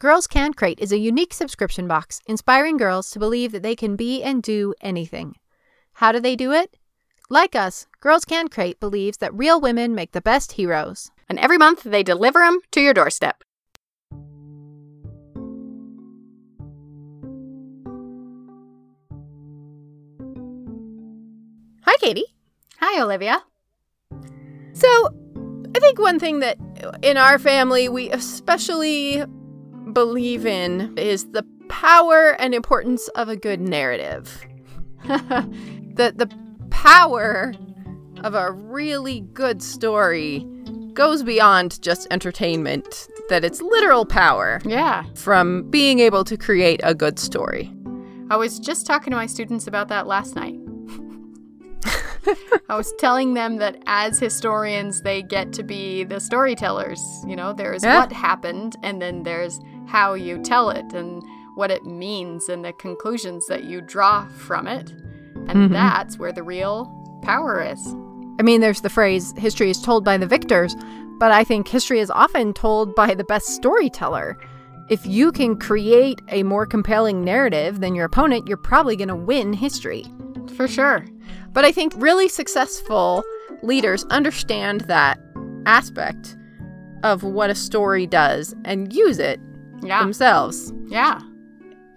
Girls Can Crate is a unique subscription box inspiring girls to believe that they can be and do anything. How do they do it? Like us, Girls Can Crate believes that real women make the best heroes. And every month they deliver them to your doorstep. Hi, Katie. Hi, Olivia. So, I think one thing that in our family we especially believe in is the power and importance of a good narrative. the the power of a really good story goes beyond just entertainment. That it's literal power Yeah. from being able to create a good story. I was just talking to my students about that last night. I was telling them that as historians, they get to be the storytellers. You know, there's Yeah. what happened, and then there's how you tell it, and what it means, and the conclusions that you draw from it. And Mhm. that's where the real power is. I mean, there's the phrase, history is told by the victors, but I think history is often told by the best storyteller. If you can create a more compelling narrative than your opponent, you're probably going to win history. For sure. But I think really successful leaders understand that aspect of what a story does and use it Yeah. themselves. Yeah.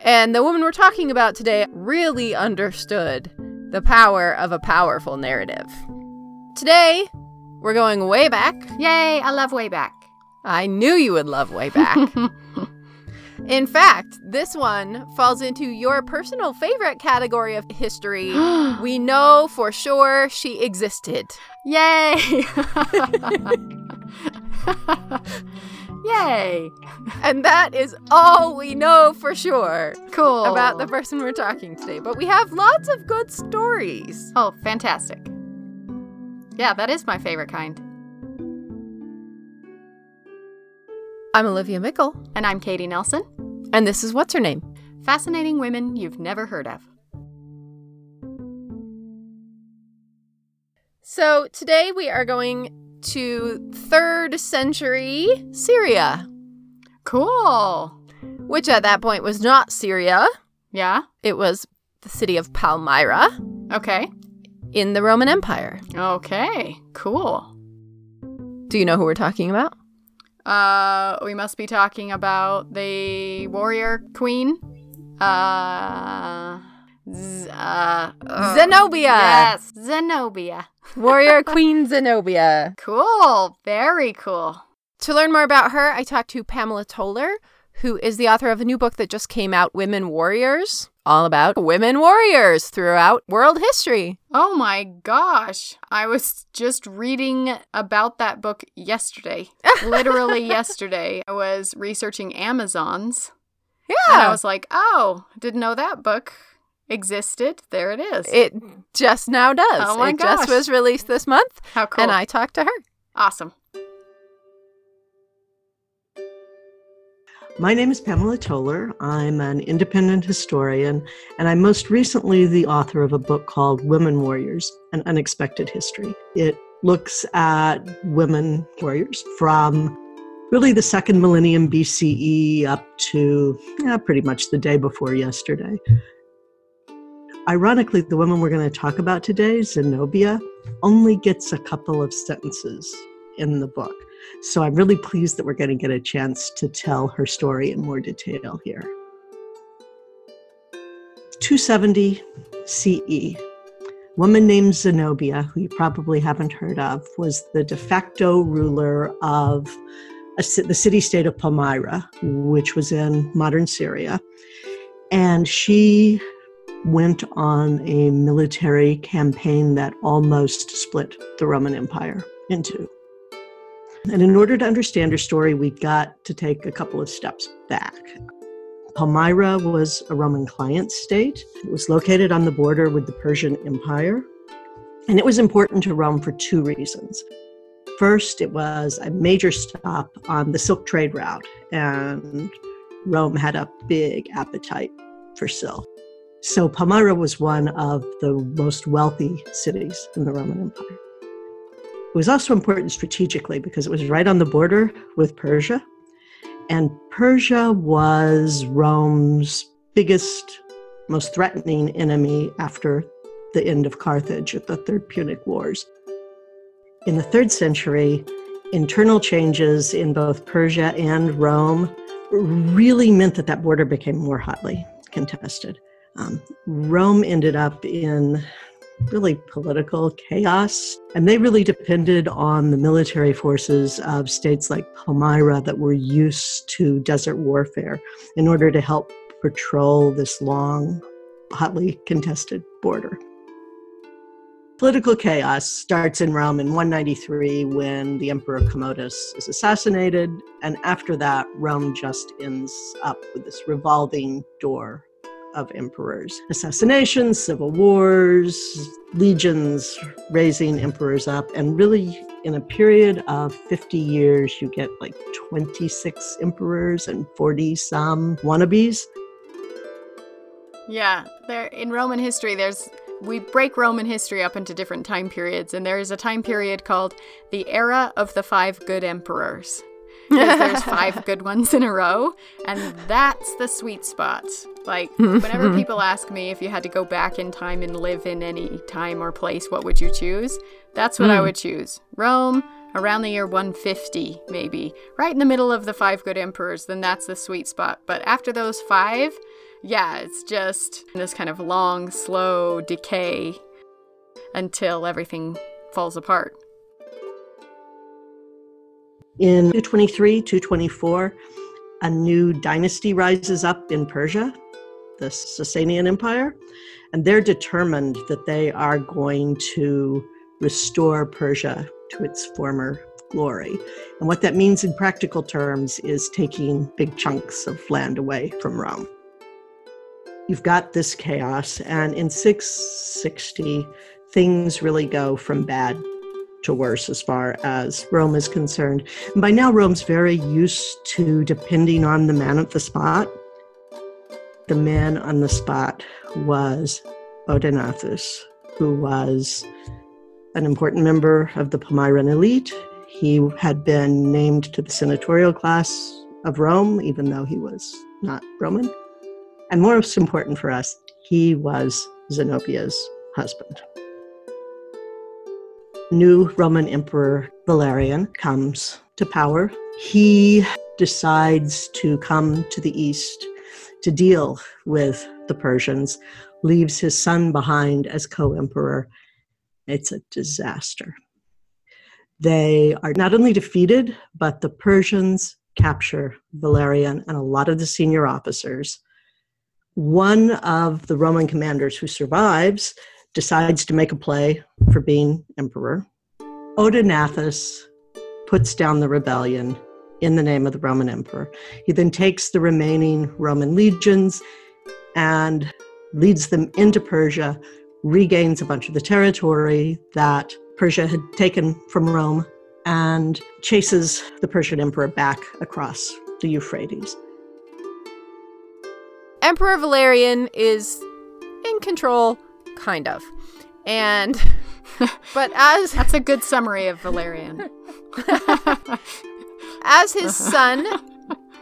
And the woman we're talking about today really understood the power of a powerful narrative. Today, we're going way back. Yay, I love way back. I knew you would love way back. In fact, this one falls into your personal favorite category of history. we know for sure she existed. Yay! Yay! And that is all we know for sure Cool. about the person we're talking today. But we have lots of good stories. Oh, fantastic. Yeah, that is my favorite kind. I'm Olivia Meikle, And I'm Katie Nelson. and this is What's Her Name? Fascinating women you've never heard of. So today we are going to third century Syria, Cool. which at that point was not Syria. Yeah? It was the city of Palmyra Okay. in the Roman Empire. Okay. Cool. Do you know who we're talking about? Uh, we must be talking about the warrior queen. Uh, z- uh, uh, Zenobia! Yes, Zenobia. Warrior Queen Zenobia. Cool. Very cool. To learn more about her, I talked to Pamela Toler, who is the author of a new book that just came out, Women Warriors, all about women warriors throughout world history. Oh my gosh. I was just reading about that book yesterday. Literally yesterday. I was researching Amazons. Yeah. And I was like, oh, didn't know that book existed. There it is. it just now does. Oh my it just was released this month, How cool. and I talked to her. awesome. My name is Pamela Toler. I'm an independent historian, and I'm most recently the author of a book called Women Warriors An Unexpected History. It looks at women warriors from really the second millennium BCE up to yeah, pretty much the day before yesterday. Ironically, the woman we're going to talk about today, Zenobia, only gets a couple of sentences in the book. So I'm really pleased that we're going to get a chance to tell her story in more detail here. 270 CE. Woman named Zenobia, who you probably haven't heard of, was the de facto ruler of a, the city state of Palmyra, which was in modern Syria. And she went on a military campaign that almost split the Roman Empire in two. And in order to understand her story, we got to take a couple of steps back. Palmyra was a Roman client state. It was located on the border with the Persian Empire. And it was important to Rome for two reasons. First, it was a major stop on the silk trade route, and Rome had a big appetite for silk. So Palmyra was one of the most wealthy cities in the Roman Empire. It was also important strategically because it was right on the border with Persia. And Persia was Rome's biggest, most threatening enemy after the end of Carthage at the Third Punic Wars. In the third century, internal changes in both Persia and Rome really meant that that border became more hotly contested. Um, Rome ended up in really political chaos, and they really depended on the military forces of states like Palmyra that were used to desert warfare in order to help patrol this long, hotly contested border. Political chaos starts in Rome in 193 when the Emperor Commodus is assassinated, and after that, Rome just ends up with this revolving door of emperors assassinations, civil wars, legions raising emperors up, and really in a period of 50 years, you get like 26 emperors and 40 some wannabes. Yeah, there in Roman history, there's we break Roman history up into different time periods, and there is a time period called the era of the five good emperors. Because there's five good ones in a row, and that's the sweet spot. Like, whenever people ask me if you had to go back in time and live in any time or place, what would you choose? That's what mm. I hmm. would choose. Rome, around the year 150, maybe. Right in the middle of the five good emperors, then that's the sweet spot. But after those five, yeah, it's just this kind of long, slow decay until everything falls apart. In 223, 224, a new dynasty rises up in Persia the Sasanian Empire, and they're determined that they are going to restore Persia to its former glory. And what that means in practical terms is taking big chunks of land away from Rome. You've got this chaos, and in 660, things really go from bad to worse as far as Rome is concerned. And by now, Rome's very used to depending on the man at the spot the man on the spot was Odenathus, who was an important member of the Palmyran elite. He had been named to the senatorial class of Rome, even though he was not Roman. And most important for us, he was Zenobia's husband. New Roman Emperor Valerian comes to power. He decides to come to the east to deal with the Persians, leaves his son behind as co emperor. It's a disaster. They are not only defeated, but the Persians capture Valerian and a lot of the senior officers. One of the Roman commanders who survives decides to make a play for being emperor. Odenathus puts down the rebellion in the name of the Roman emperor. He then takes the remaining Roman legions and leads them into Persia, regains a bunch of the territory that Persia had taken from Rome, and chases the Persian emperor back across the Euphrates. Emperor Valerian is in control, kind of. And, but as. That's a good summary of Valerian. as his son,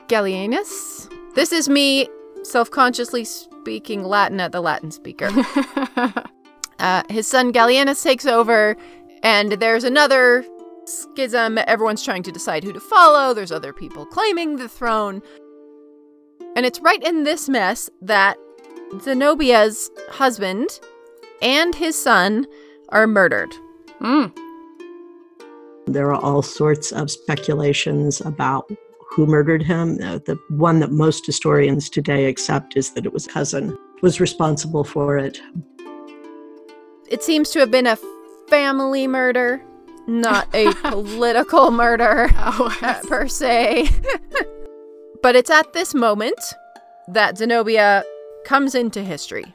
Gallienus. This is me self consciously speaking Latin at the Latin speaker. uh, his son Gallienus takes over, and there's another schism. Everyone's trying to decide who to follow, there's other people claiming the throne. And it's right in this mess that Zenobia's husband and his son are murdered. Mm. There are all sorts of speculations about who murdered him. Uh, the one that most historians today accept is that it was cousin was responsible for it. It seems to have been a family murder, not a political murder oh, uh, per se. but it's at this moment that Zenobia comes into history.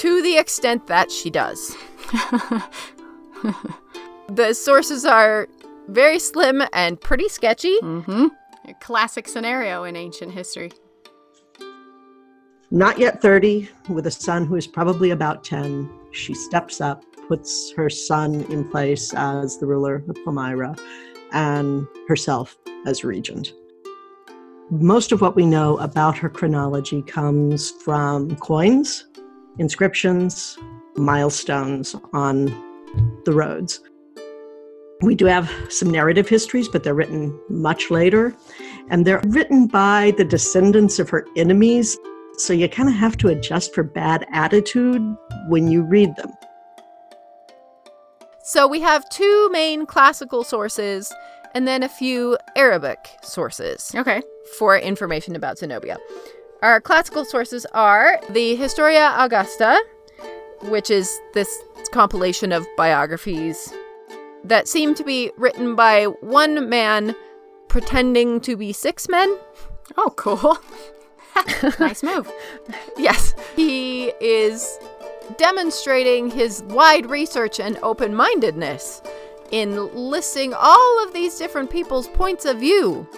To the extent that she does. the sources are very slim and pretty sketchy. Mm-hmm. A classic scenario in ancient history. Not yet 30, with a son who is probably about 10, she steps up, puts her son in place as the ruler of Palmyra, and herself as regent. Most of what we know about her chronology comes from coins, inscriptions, milestones on the roads. We do have some narrative histories, but they're written much later, and they're written by the descendants of her enemies. So you kind of have to adjust for bad attitude when you read them. So we have two main classical sources and then a few Arabic sources. Okay. For information about Zenobia. Our classical sources are the Historia Augusta, which is this compilation of biographies that seem to be written by one man pretending to be six men. Oh, cool. nice move. Yes. He is demonstrating his wide research and open mindedness in listing all of these different people's points of view.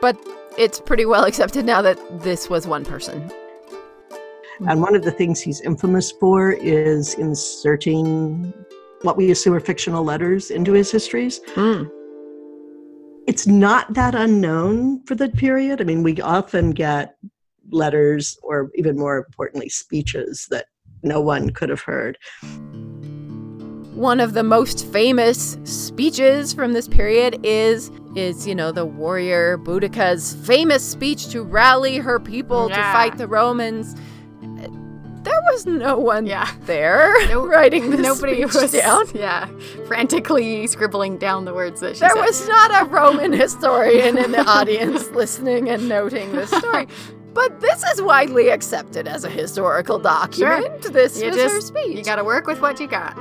But it's pretty well accepted now that this was one person. And one of the things he's infamous for is inserting what we assume are fictional letters into his histories. Mm. It's not that unknown for the period. I mean, we often get letters, or even more importantly, speeches that no one could have heard. One of the most famous speeches from this period is is you know the warrior Boudicca's famous speech to rally her people Yeah. to fight the Romans. There was no one Yeah. there No- writing this Nobody speech was down. Yeah, frantically scribbling down the words that she There said. There was not a Roman historian in the audience listening and noting this story. But this is widely accepted as a historical document. This You was her speech. you got to work with what you got.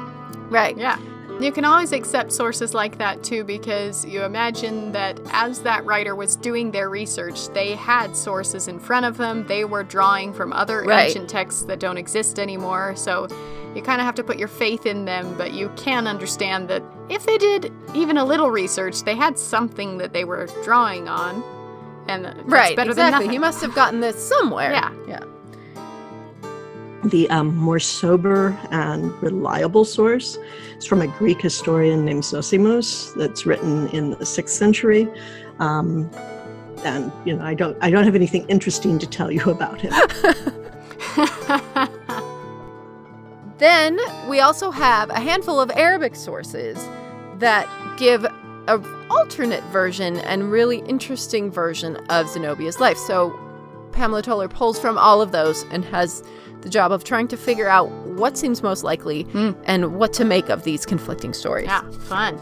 right. Yeah. You can always accept sources like that too because you imagine that as that writer was doing their research, they had sources in front of them. They were drawing from other Right. ancient texts that don't exist anymore. So you kind of have to put your faith in them, but you can understand that if they did even a little research, they had something that they were drawing on. And that's Right. better than exactly. nothing. He must have gotten this somewhere. Yeah. Yeah. The um, more sober and reliable source is from a Greek historian named Zosimus that's written in the sixth century. Um, and you know, I don't, I don't have anything interesting to tell you about him. Then we also have a handful of Arabic sources that give an alternate version and really interesting version of Zenobia's life. So Pamela Toler pulls from all of those and has the job of trying to figure out what seems most likely Hmm. and what to make of these conflicting stories. yeah, fun.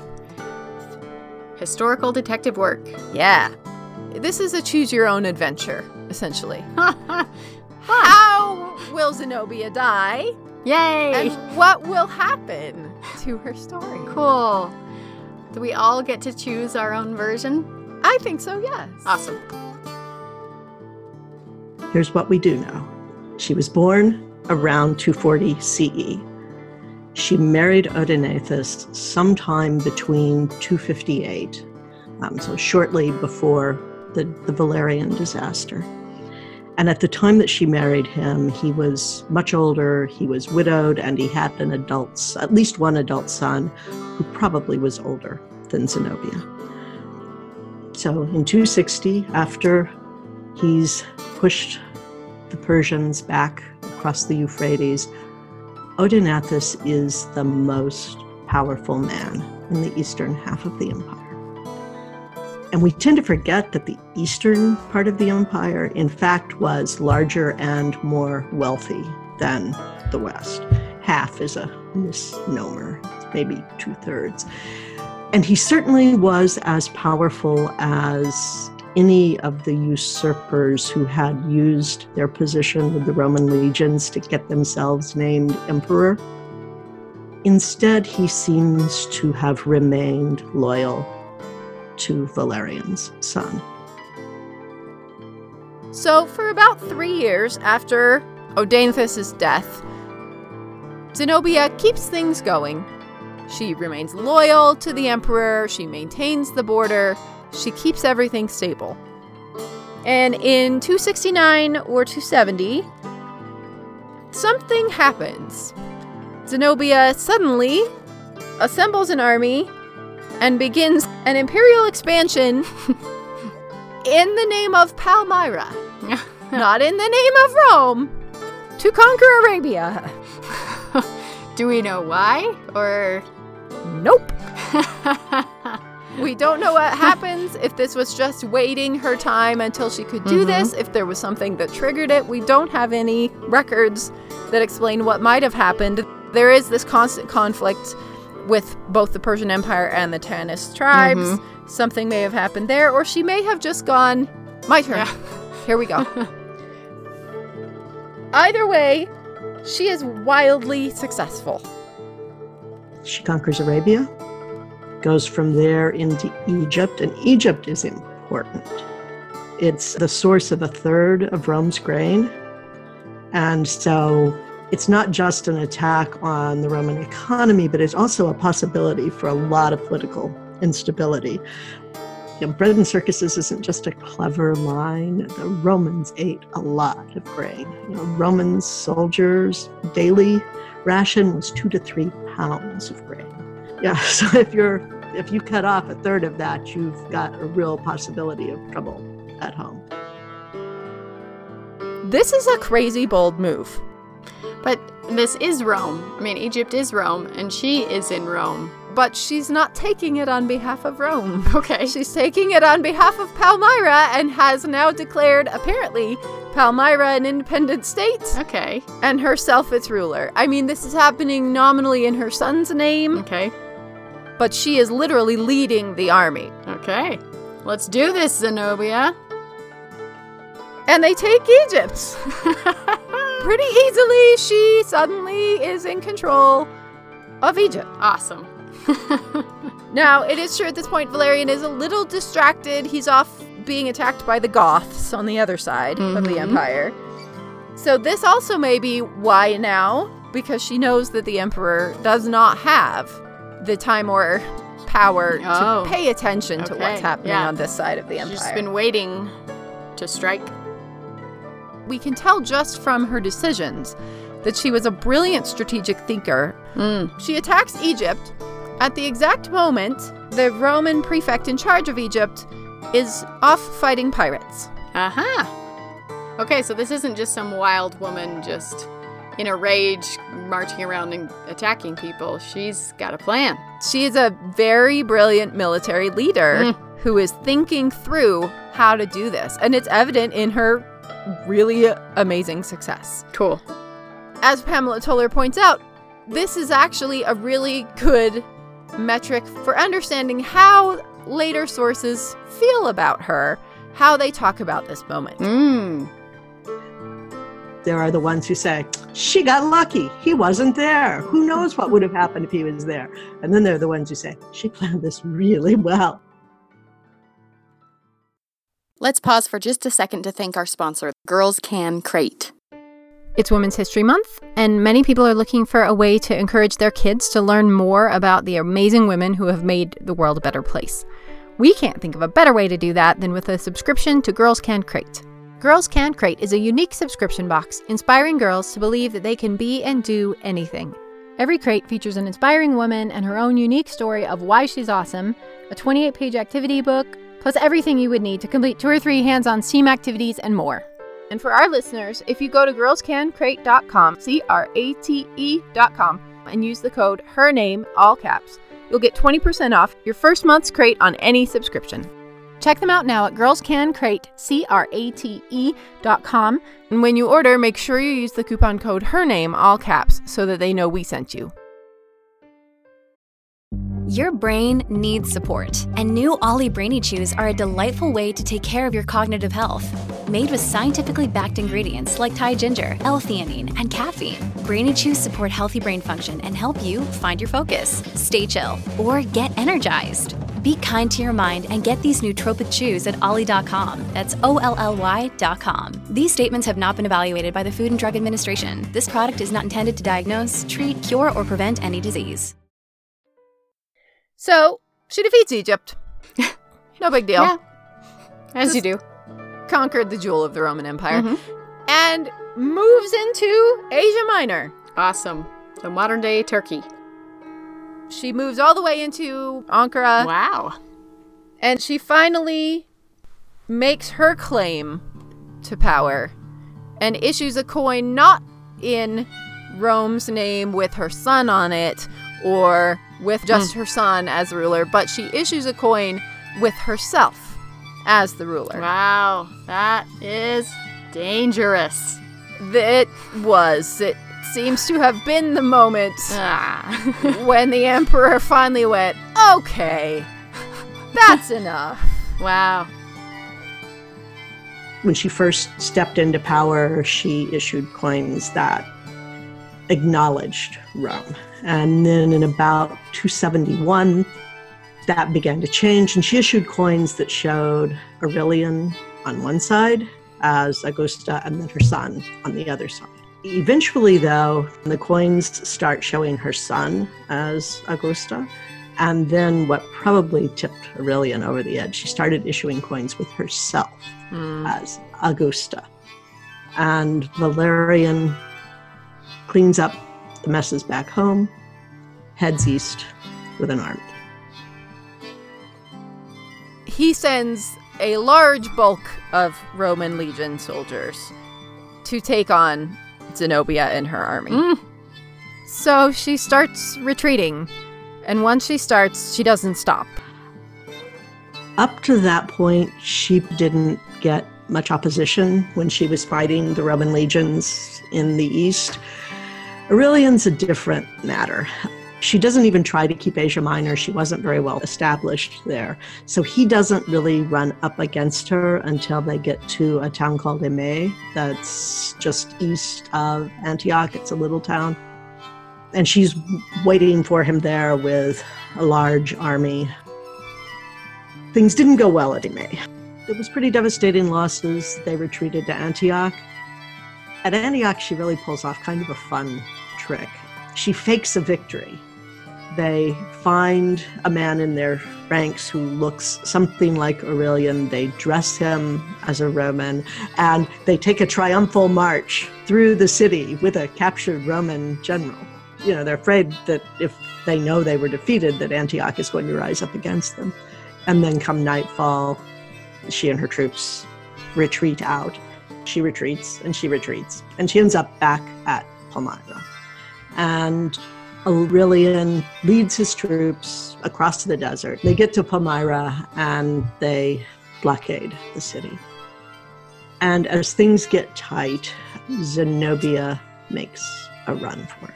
Historical detective work. Yeah. This is a choose your own adventure, essentially. How will Zenobia die? Yay! And what will happen to her story? Cool. Do we all get to choose our own version? I think so, yes. Awesome. Here's what we do know. She was born around 240 CE. She married Odenathus sometime between 258, um, so shortly before the, the Valerian disaster. And at the time that she married him, he was much older, he was widowed, and he had an adult, at least one adult son, who probably was older than Zenobia. So in 260, after he's pushed the Persians back across the Euphrates, Odenathus is the most powerful man in the eastern half of the empire. And we tend to forget that the eastern part of the empire, in fact, was larger and more wealthy than the west. Half is a misnomer, maybe two thirds. And he certainly was as powerful as any of the usurpers who had used their position with the Roman legions to get themselves named emperor. Instead, he seems to have remained loyal to Valerian's son. So, for about three years after Odaenathus' death, Zenobia keeps things going. She remains loyal to the emperor, she maintains the border, she keeps everything stable. And in 269 or 270, something happens. Zenobia suddenly assembles an army and begins an imperial expansion in the name of Palmyra, not in the name of Rome, to conquer Arabia. Do we know why? Or. Nope. We don't know what happens, if this was just waiting her time until she could do Mhm. this, if there was something that triggered it. We don't have any records that explain what might have happened. There is this constant conflict with both the Persian Empire and the Tanis tribes. Mm-hmm. Something may have happened there, or she may have just gone, my turn. Yeah. Here we go. Either way, she is wildly successful. She conquers Arabia, goes from there into Egypt, and Egypt is important. It's the source of a third of Rome's grain. And so it's not just an attack on the Roman economy, but it's also a possibility for a lot of political instability. You know, bread and circuses isn't just a clever line. The Romans ate a lot of grain. You know, Roman soldiers' daily ration was two to three pounds of grain. Yeah, so if you're if you cut off a third of that, you've got a real possibility of trouble at home. This is a crazy bold move. But this is Rome. I mean, Egypt is Rome, and she is in Rome. But she's not taking it on behalf of Rome. Okay. She's taking it on behalf of Palmyra and has now declared, apparently, Palmyra an independent state Okay. and herself its ruler. I mean, this is happening nominally in her son's name, Okay. But she is literally leading the army. Okay. Let's do this, Zenobia. And they take Egypt. Pretty easily, she suddenly is in control of Egypt. awesome. Now, it is true at this point, Valerian is a little distracted. He's off being attacked by the Goths on the other side of the Mhm. Empire. So, this also may be why now, because she knows that the Emperor does not have the time or power Oh. to pay attention to what's happening yeah. on this side of the empire. She's been waiting to strike. we can tell just from her decisions that she was a brilliant strategic thinker Mm. She attacks Egypt at the exact moment the Roman prefect in charge of Egypt is off fighting pirates. Aha. Okay, so this isn't just some wild woman just in a rage marching around and attacking people. She's got a plan. She is a very brilliant military leader Mm. who is thinking through how to do this, and it's evident in her really amazing success. Cool. As Pamela Toler points out, this is actually a really good metric for understanding how later sources feel about her, how they talk about this moment. Mm. There are the ones who say, She got lucky. He wasn't there. Who knows what would have happened if he was there? And then there are the ones who say, She planned this really well. Let's pause for just a second to thank our sponsor, Girls Can Crate. It's Women's History Month, and many people are looking for a way to encourage their kids to learn more about the amazing women who have made the world a better place. We can't think of a better way to do that than with a subscription to Girls Can Crate. Girls Can Crate is a unique subscription box inspiring girls to believe that they can be and do anything. Every crate features an inspiring woman and her own unique story of why she's awesome, a 28 page activity book, plus everything you would need to complete two or three hands on STEAM activities and more. And for our listeners, if you go to girlscancrate.com, C R A T E.com, and use the code her name, all caps, you'll get 20% off your first month's crate on any subscription. Check them out now at girlscancrate. And when you order, make sure you use the coupon code her name, all caps, so that they know we sent you. Your brain needs support, and new OLLY Brainy Chews are a delightful way to take care of your cognitive health. Made with scientifically backed ingredients like Thai ginger, L-theanine, and caffeine, Brainy Chews support healthy brain function and help you find your focus, stay chill, or get energized. Be kind to your mind and get these nootropic chews at olly.com. That's O L L Y.com. These statements have not been evaluated by the Food and Drug Administration. This product is not intended to diagnose, treat, cure, or prevent any disease. So she defeats Egypt. no big deal. Yeah. As you do. Conquered the jewel of the Roman Empire Mhm. and moves into Asia Minor. Awesome. So modern day Turkey. She moves all the way into Ankara wow. and she finally makes her claim to power and issues a coin not in Rome's name with her son on it or with just hmm. her son as ruler, but she issues a coin with herself as the ruler. Wow. That is dangerous. It was. It seems to have been the moment Ah. when the emperor finally went, okay, that's enough. wow. When she first stepped into power, she issued coins that acknowledged Rome. And then in about 271, that began to change, and she issued coins that showed Aurelian on one side as Augusta and then her son on the other side. Eventually, though, the coins start showing her son as Augusta. And then, what probably tipped Aurelian over the edge, she started issuing coins with herself hmm. as Augusta. And Valerian cleans up the messes back home, heads east with an army. He sends a large bulk of Roman legion soldiers to take on Zenobia and her army. Mm. So she starts retreating. And once she starts, she doesn't stop. Up to that point, she didn't get much opposition when she was fighting the Roman legions in the east. Aurelian's a different matter. She doesn't even try to keep Asia Minor. She wasn't very well established there. So he doesn't really run up against her until they get to a town called Immae that's just east of Antioch. It's a little town. And she's waiting for him there with a large army. Things didn't go well at Immae. It was pretty devastating losses. They retreated to Antioch. At Antioch, she really pulls off kind of a fun trick. She fakes a victory. They find a man in their ranks who looks something like Aurelian. They dress him as a Roman, and they take a triumphal march through the city with a captured Roman general. You know, they're afraid that if they know they were defeated, that Antioch is going to rise up against them. And then come nightfall, she and her troops retreat out. She retreats and she retreats. And she ends up back at Palmyra. And Aurelian leads his troops across the desert. They get to Palmyra and they blockade the city. And as things get tight, Zenobia makes a run for it.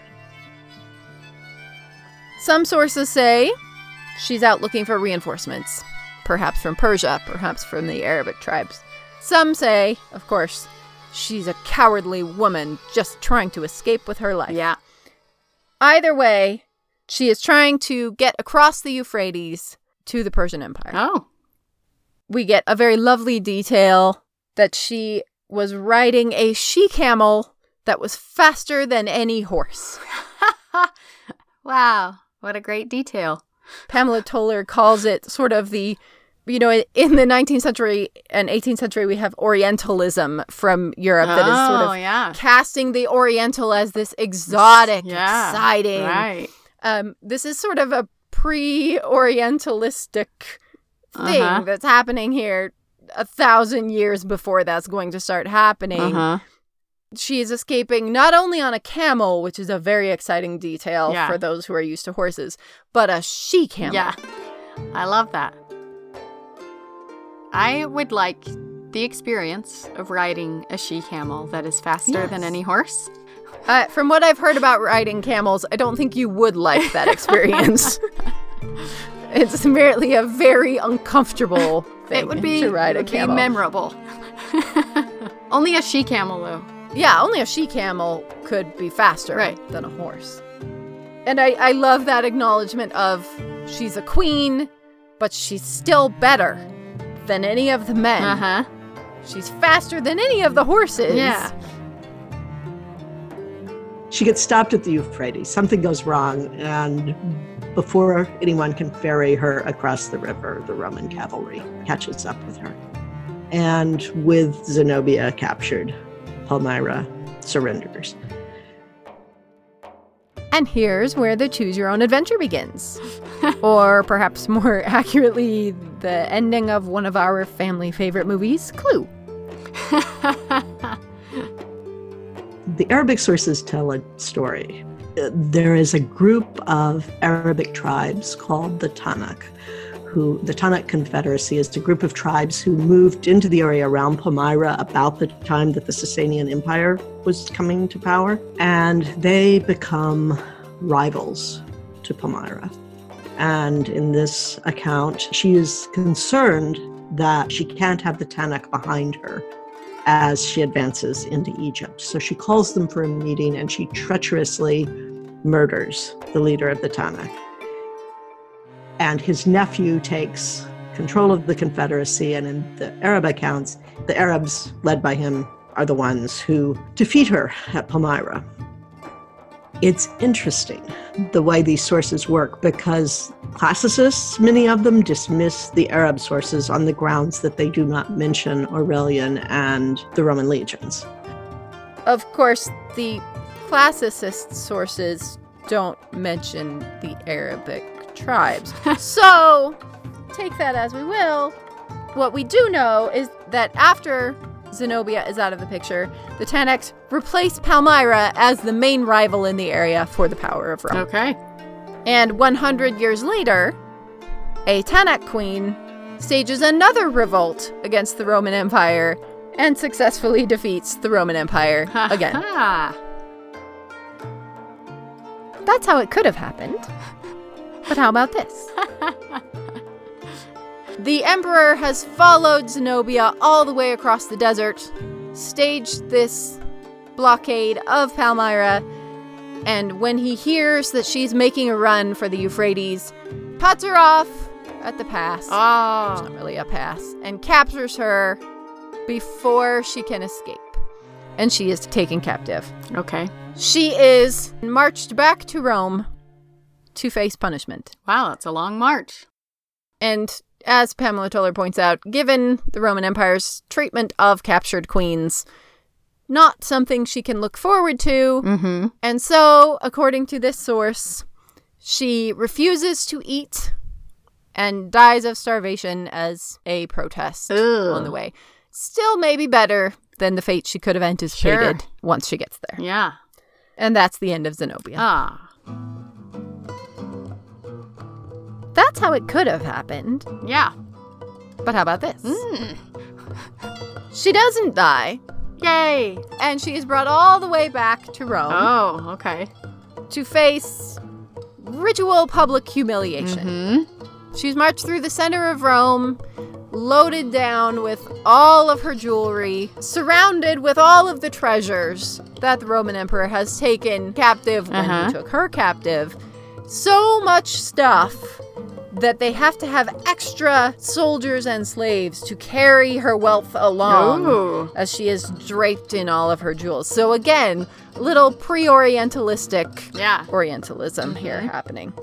Some sources say she's out looking for reinforcements, perhaps from Persia, perhaps from the Arabic tribes. Some say, of course, she's a cowardly woman just trying to escape with her life. Yeah. Either way, she is trying to get across the Euphrates to the Persian Empire. Oh. We get a very lovely detail that she was riding a she camel that was faster than any horse. wow. What a great detail. Pamela Toler calls it sort of the, you know, in the 19th century and 18th century, we have Orientalism from Europe that is sort Oh, of yeah. casting the Oriental as this exotic, Yeah, exciting. Right. Um, this is sort of a pre-Orientalistic thing Uh-huh. that's happening here a thousand years before that's going to start happening. Uh-huh. She is escaping not only on a camel, which is a very exciting detail Yeah. for those who are used to horses, but a she camel. Yeah. I love that. I would like the experience of riding a she camel that is faster than any horse. Uh, from what I've heard about riding camels, I don't think you would like that experience. it's merely a very uncomfortable thing it would be to ride it a camel. be memorable. Only a she camel though. yeah, only a she camel could be faster Right. than a horse. And I, I love that acknowledgement of she's a queen, but she's still better than any of the men. Uh huh. She's faster than any of the horses. Yeah. She gets stopped at the Euphrates. Something goes wrong, and before anyone can ferry her across the river, the Roman cavalry catches up with her. And with Zenobia captured, Palmyra surrenders. And here's where the choose your own adventure begins. or perhaps more accurately, the ending of one of our family favorite movies, Clue. The Arabic sources tell a story. There is a group of Arabic tribes called the Tanukh, who the Tanukh Confederacy is a group of tribes who moved into the area around Palmyra about the time that the Sasanian Empire was coming to power, and they become rivals to Palmyra. And in this account, she is concerned that she can't have the Tanukh behind her as she advances into Egypt. So she calls them for a meeting and she treacherously murders the leader of the Tanukh. And his nephew takes control of the Confederacy, and in the Arab accounts, the Arabs, led by him, are the ones who defeat her at Palmyra. It's interesting the way these sources work because classicists, many of them, dismiss the Arab sources on the grounds that they do not mention Aurelian and the Roman legions. Of course, the classicist sources don't mention the Arabic tribes. so, take that as we will. What we do know is that after Zenobia is out of the picture, the Tanukhs replace Palmyra as the main rival in the area for the power of Rome. Okay. And 100 years later, a Tanukh queen stages another revolt against the Roman Empire and successfully defeats the Roman Empire again. That's how it could have happened. But how about this? the Emperor has followed Zenobia all the way across the desert, staged this blockade of Palmyra, and when he hears that she's making a run for the Euphrates, cuts her off at the pass. Ah. It's Oh. not really a pass, and captures her before she can escape. And she is taken captive. Okay. She is marched back to Rome to face punishment. Wow, that's a long march. And as Pamela Toler points out, given the Roman Empire's treatment of captured queens, not something she can look forward to. Mm-hmm. And so, according to this source, she refuses to eat and dies of starvation as a protest Ugh. on the way. Still, maybe better than the fate she could have anticipated Sure. once she gets there. Yeah. And that's the end of Zenobia. Ah. That's how it could have happened. Yeah. But how about this? Mm. She doesn't die, Yay. and she is brought all the way back to Rome Oh, okay. to face ritual public humiliation. Mm-hmm. She's marched through the center of Rome, loaded down with all of her jewelry, surrounded with all of the treasures that the Roman Emperor has taken captive when Uh-huh. he took her captive. So much stuff that they have to have extra soldiers and slaves to carry her wealth along Ooh. as she is draped in all of her jewels. So again, little pre-orientalistic Yeah. Orientalism mm-hmm. here happening.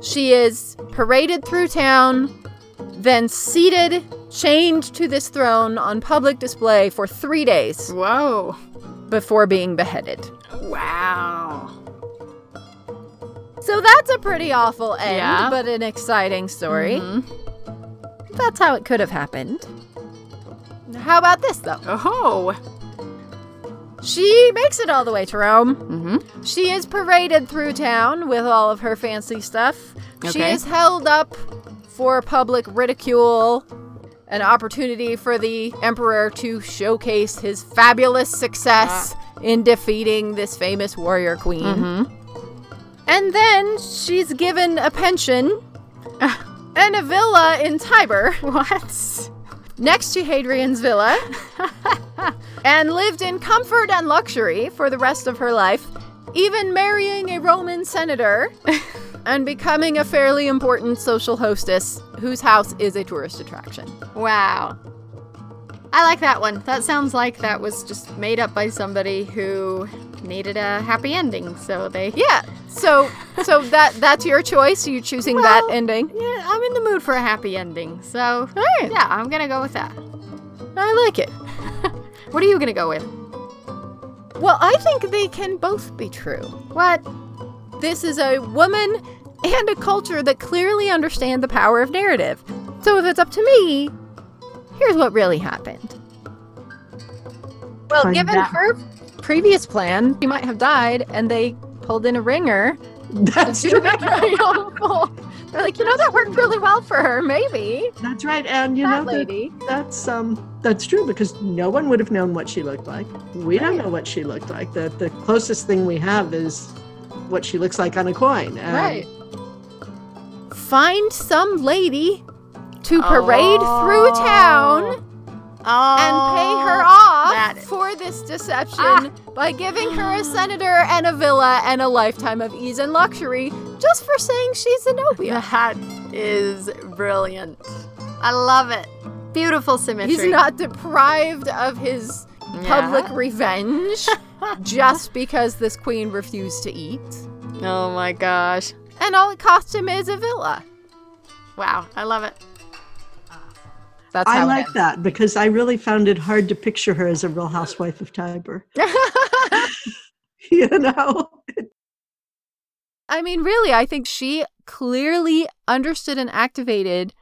She is paraded through town, then seated, chained to this throne on public display for three days Whoa. before being beheaded. Wow. So that's a pretty awful end, Yeah. but an exciting story. Mhm. That's how it could have happened. How about this, though? Oh. She makes it all the way to Rome. Mm-hmm. She is paraded through town with all of her fancy stuff. She is held up for public ridicule, an opportunity for the emperor to showcase his fabulous success in defeating this famous warrior queen. Mm-hmm. And then she's given a pension ah. and a villa in Tibur What? next to Hadrian's villa and lived in comfort and luxury for the rest of her life, even marrying a Roman senator and becoming a fairly important social hostess whose house is a tourist attraction. Wow. I like that one. That sounds like that was just made up by somebody who needed a happy ending, so they Yeah. So so that that's your choice. You choosing that ending? Yeah, I'm in the mood for a happy ending. So, right. yeah, I'm to go with that. I like it. What are you to go with? Well, I think they can both be true. What? This is a woman and a culture that clearly understand the power of narrative. So if it's up to me, here's what really happened. Well, Find given that- her previous plan, she might have died, and they pulled in a ringer. That's true. make her. They're like, you know, that worked really well for her. Maybe That's right, and you that know that, lady. that's um that's true because no one would have known what she looked like. We don't know what she looked like. The the closest thing we have is what she looks like on a coin. and right. Find some lady to parade through town Oh. and pay her off for this deception Ah. by giving her a senator and a villa and a lifetime of ease and luxury just for saying she's Zenobia. That is brilliant. I love it. Beautiful symmetry. He's not deprived of his public revenge just because this queen refused to eat. Oh my gosh. And all it cost him is a villa. Wow, I love it. That's I like that because I really found it hard to picture her as a real housewife of Tibur. you know? I mean, really, I think she clearly understood and activated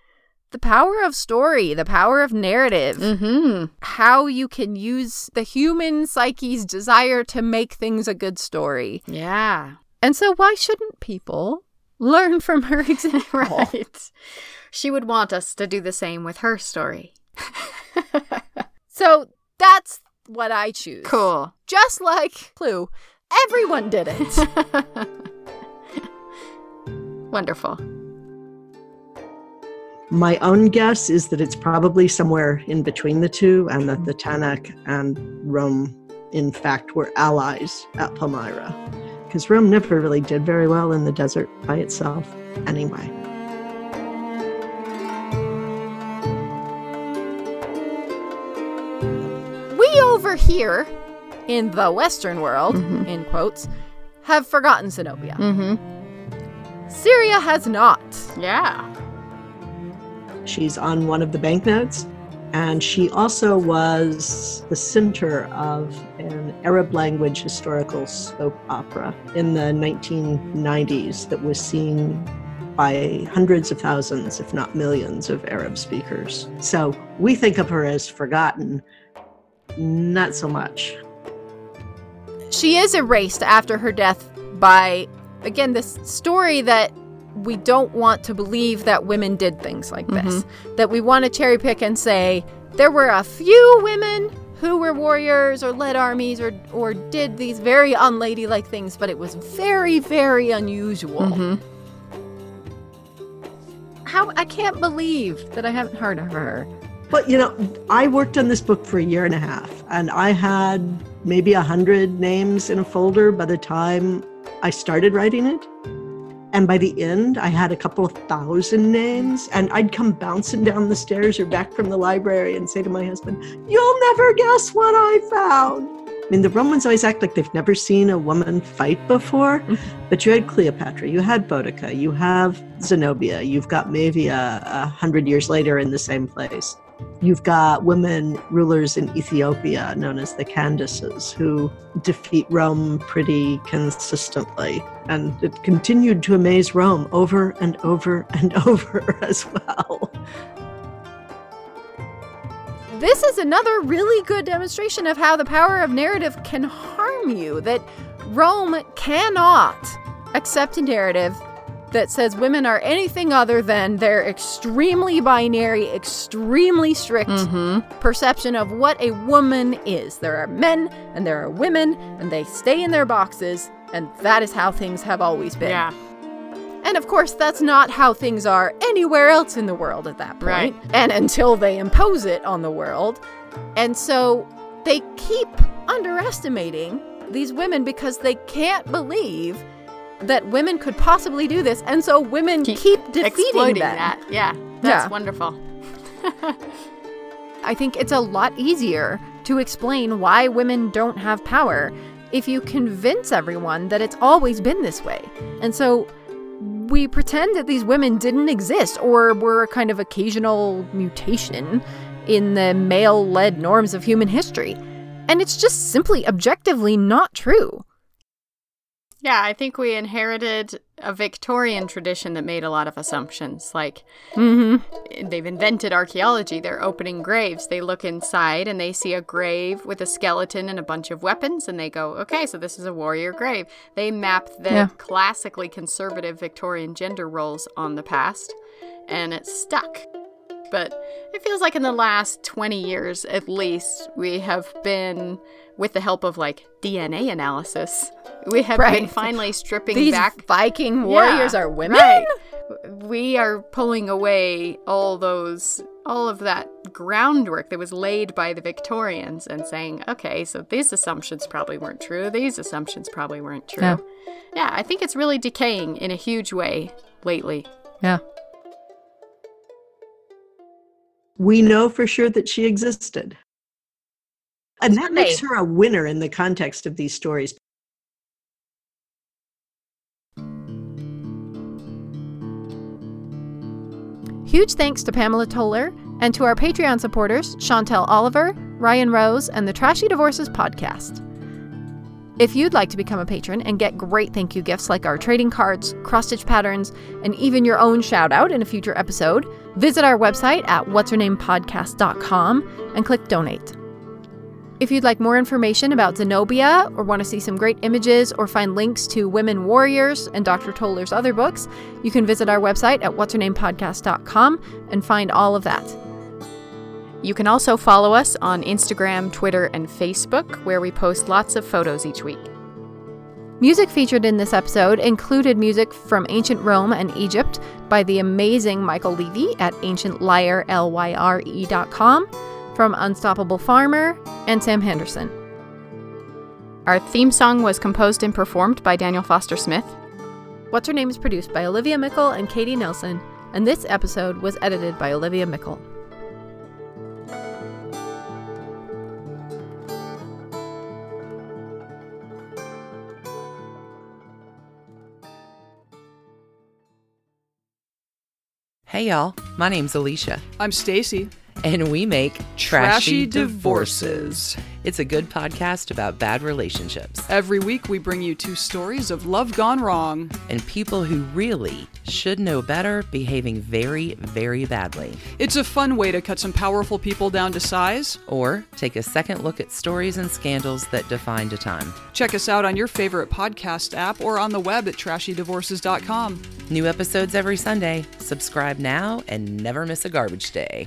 the power of story, the power of narrative, Mm-hmm. how you can use the human psyche's desire to make things a good story. Yeah. And so, why shouldn't people learn from her example? Right. She would want us to do the same with her story. So, that's what I choose. Cool. Just like Clue, everyone did it. Wonderful. My own guess is that it's probably somewhere in between the two, and that the mm-hmm. Tanukh and Rome, in fact, were allies at Palmyra. Because Rome never really did very well in the desert by itself, anyway. Over here in the Western world, Mhm. in quotes, have forgotten Zenobia. Mm-hmm. Syria has not. Yeah. She's on one of the banknotes, and she also was the center of an Arab language historical soap opera in the 1990s that was seen by hundreds of thousands, if not millions, of Arab speakers. So we think of her as forgotten, not so much. She is erased after her death by, again, this story that we don't want to believe that women did things like this. That we want to cherry pick and say there were a few women who were warriors or led armies or, or did these very unladylike things, but it was very, very unusual. Mm-hmm. How I can't believe that I haven't heard of her. But you know, I worked on this book for a year and a half, and I had maybe a hundred names in a folder by the time I started writing it. And by the end, I had a couple of thousand names, and I'd come bouncing down the stairs or back from the library and say to my husband, You'll never guess what I found. I mean, the Romans always act like they've never seen a woman fight before, mm-hmm. but you had Cleopatra, you had Boudica, you have Zenobia, you've got Mavia a hundred years later in the same place. You've got women rulers in Ethiopia known as the Candaces who defeat Rome pretty consistently. And it continued to amaze Rome over and over and over as well. This is another really good demonstration of how the power of narrative can harm you. That Rome cannot accept a narrative that says women are anything other than their extremely binary, extremely strict Mm-hmm. perception of what a woman is. There are men and there are women, and they stay in their boxes, and that is how things have always been. Yeah. And of course, that's not how things are anywhere else in the world at that point. Right. And until they impose it on the world. And so they keep underestimating these women because they can't believe that women could possibly do this, and so women keep, keep defeating exploiting them. that. Yeah, that's Yeah. wonderful. I think it's a lot easier to explain why women don't have power if you convince everyone that it's always been this way. And so we pretend that these women didn't exist or were a kind of occasional mutation in the male led norms of human history. And it's just simply objectively not true. Yeah, I think we inherited a Victorian tradition that made a lot of assumptions. Like, Mm-hmm. they've invented archaeology. They're opening graves. They look inside and they see a grave with a skeleton and a bunch of weapons, and they go, okay, so this is a warrior grave. They map the Yeah. classically conservative Victorian gender roles on the past, and it's stuck. But it feels like in the last 20 years at least, we have been, with the help of like DNA analysis, we have been finally stripping These back Viking warriors Yeah, are women? Right. We are pulling away all those all of that groundwork that was laid by the Victorians and saying, okay, so these assumptions probably weren't true. These assumptions probably weren't true. Yeah. Yeah, I think it's really decaying in a huge way lately. Yeah. We know for sure that she existed. And that makes her a winner in the context of these stories. Huge thanks to Pamela Toler and to our Patreon supporters, Chantel Oliver, Ryan Rose, and the Trashy Divorces podcast. If you'd like to become a patron and get great thank you gifts like our trading cards, cross stitch patterns, and even your own shout out in a future episode, visit our website at whatshernamepodcast.com and click donate. If you'd like more information about Zenobia or want to see some great images or find links to women warriors and Dr. Toler's other books, you can visit our website at whatshernamepodcast.com and find all of that. You can also follow us on Instagram, Twitter, and Facebook, where we post lots of photos each week. Music featured in this episode included music from ancient Rome and Egypt by the amazing Michael Levy at ancientlyre.com, from Unstoppable Farmer, and Sam Henderson. Our theme song was composed and performed by Daniel Foster Smith. What's Her Name is produced by Olivia Meikle and Katie Nelson, and this episode was edited by Olivia Meikle. Hey y'all, my name's Alicia, I'm Stacy. And we make Trashy Trashy, Divorces. Divorces. It's a good podcast about bad relationships Every week we bring you two stories of love gone wrong. and people who really should know better behaving very, very badly. It's a fun way to cut some powerful people down to size. Or take a second look at stories and scandals that defined a time. Check us out on your favorite podcast app or on the web at trashydivorces.com. New episodes every Sunday. Subscribe now and never miss a garbage day.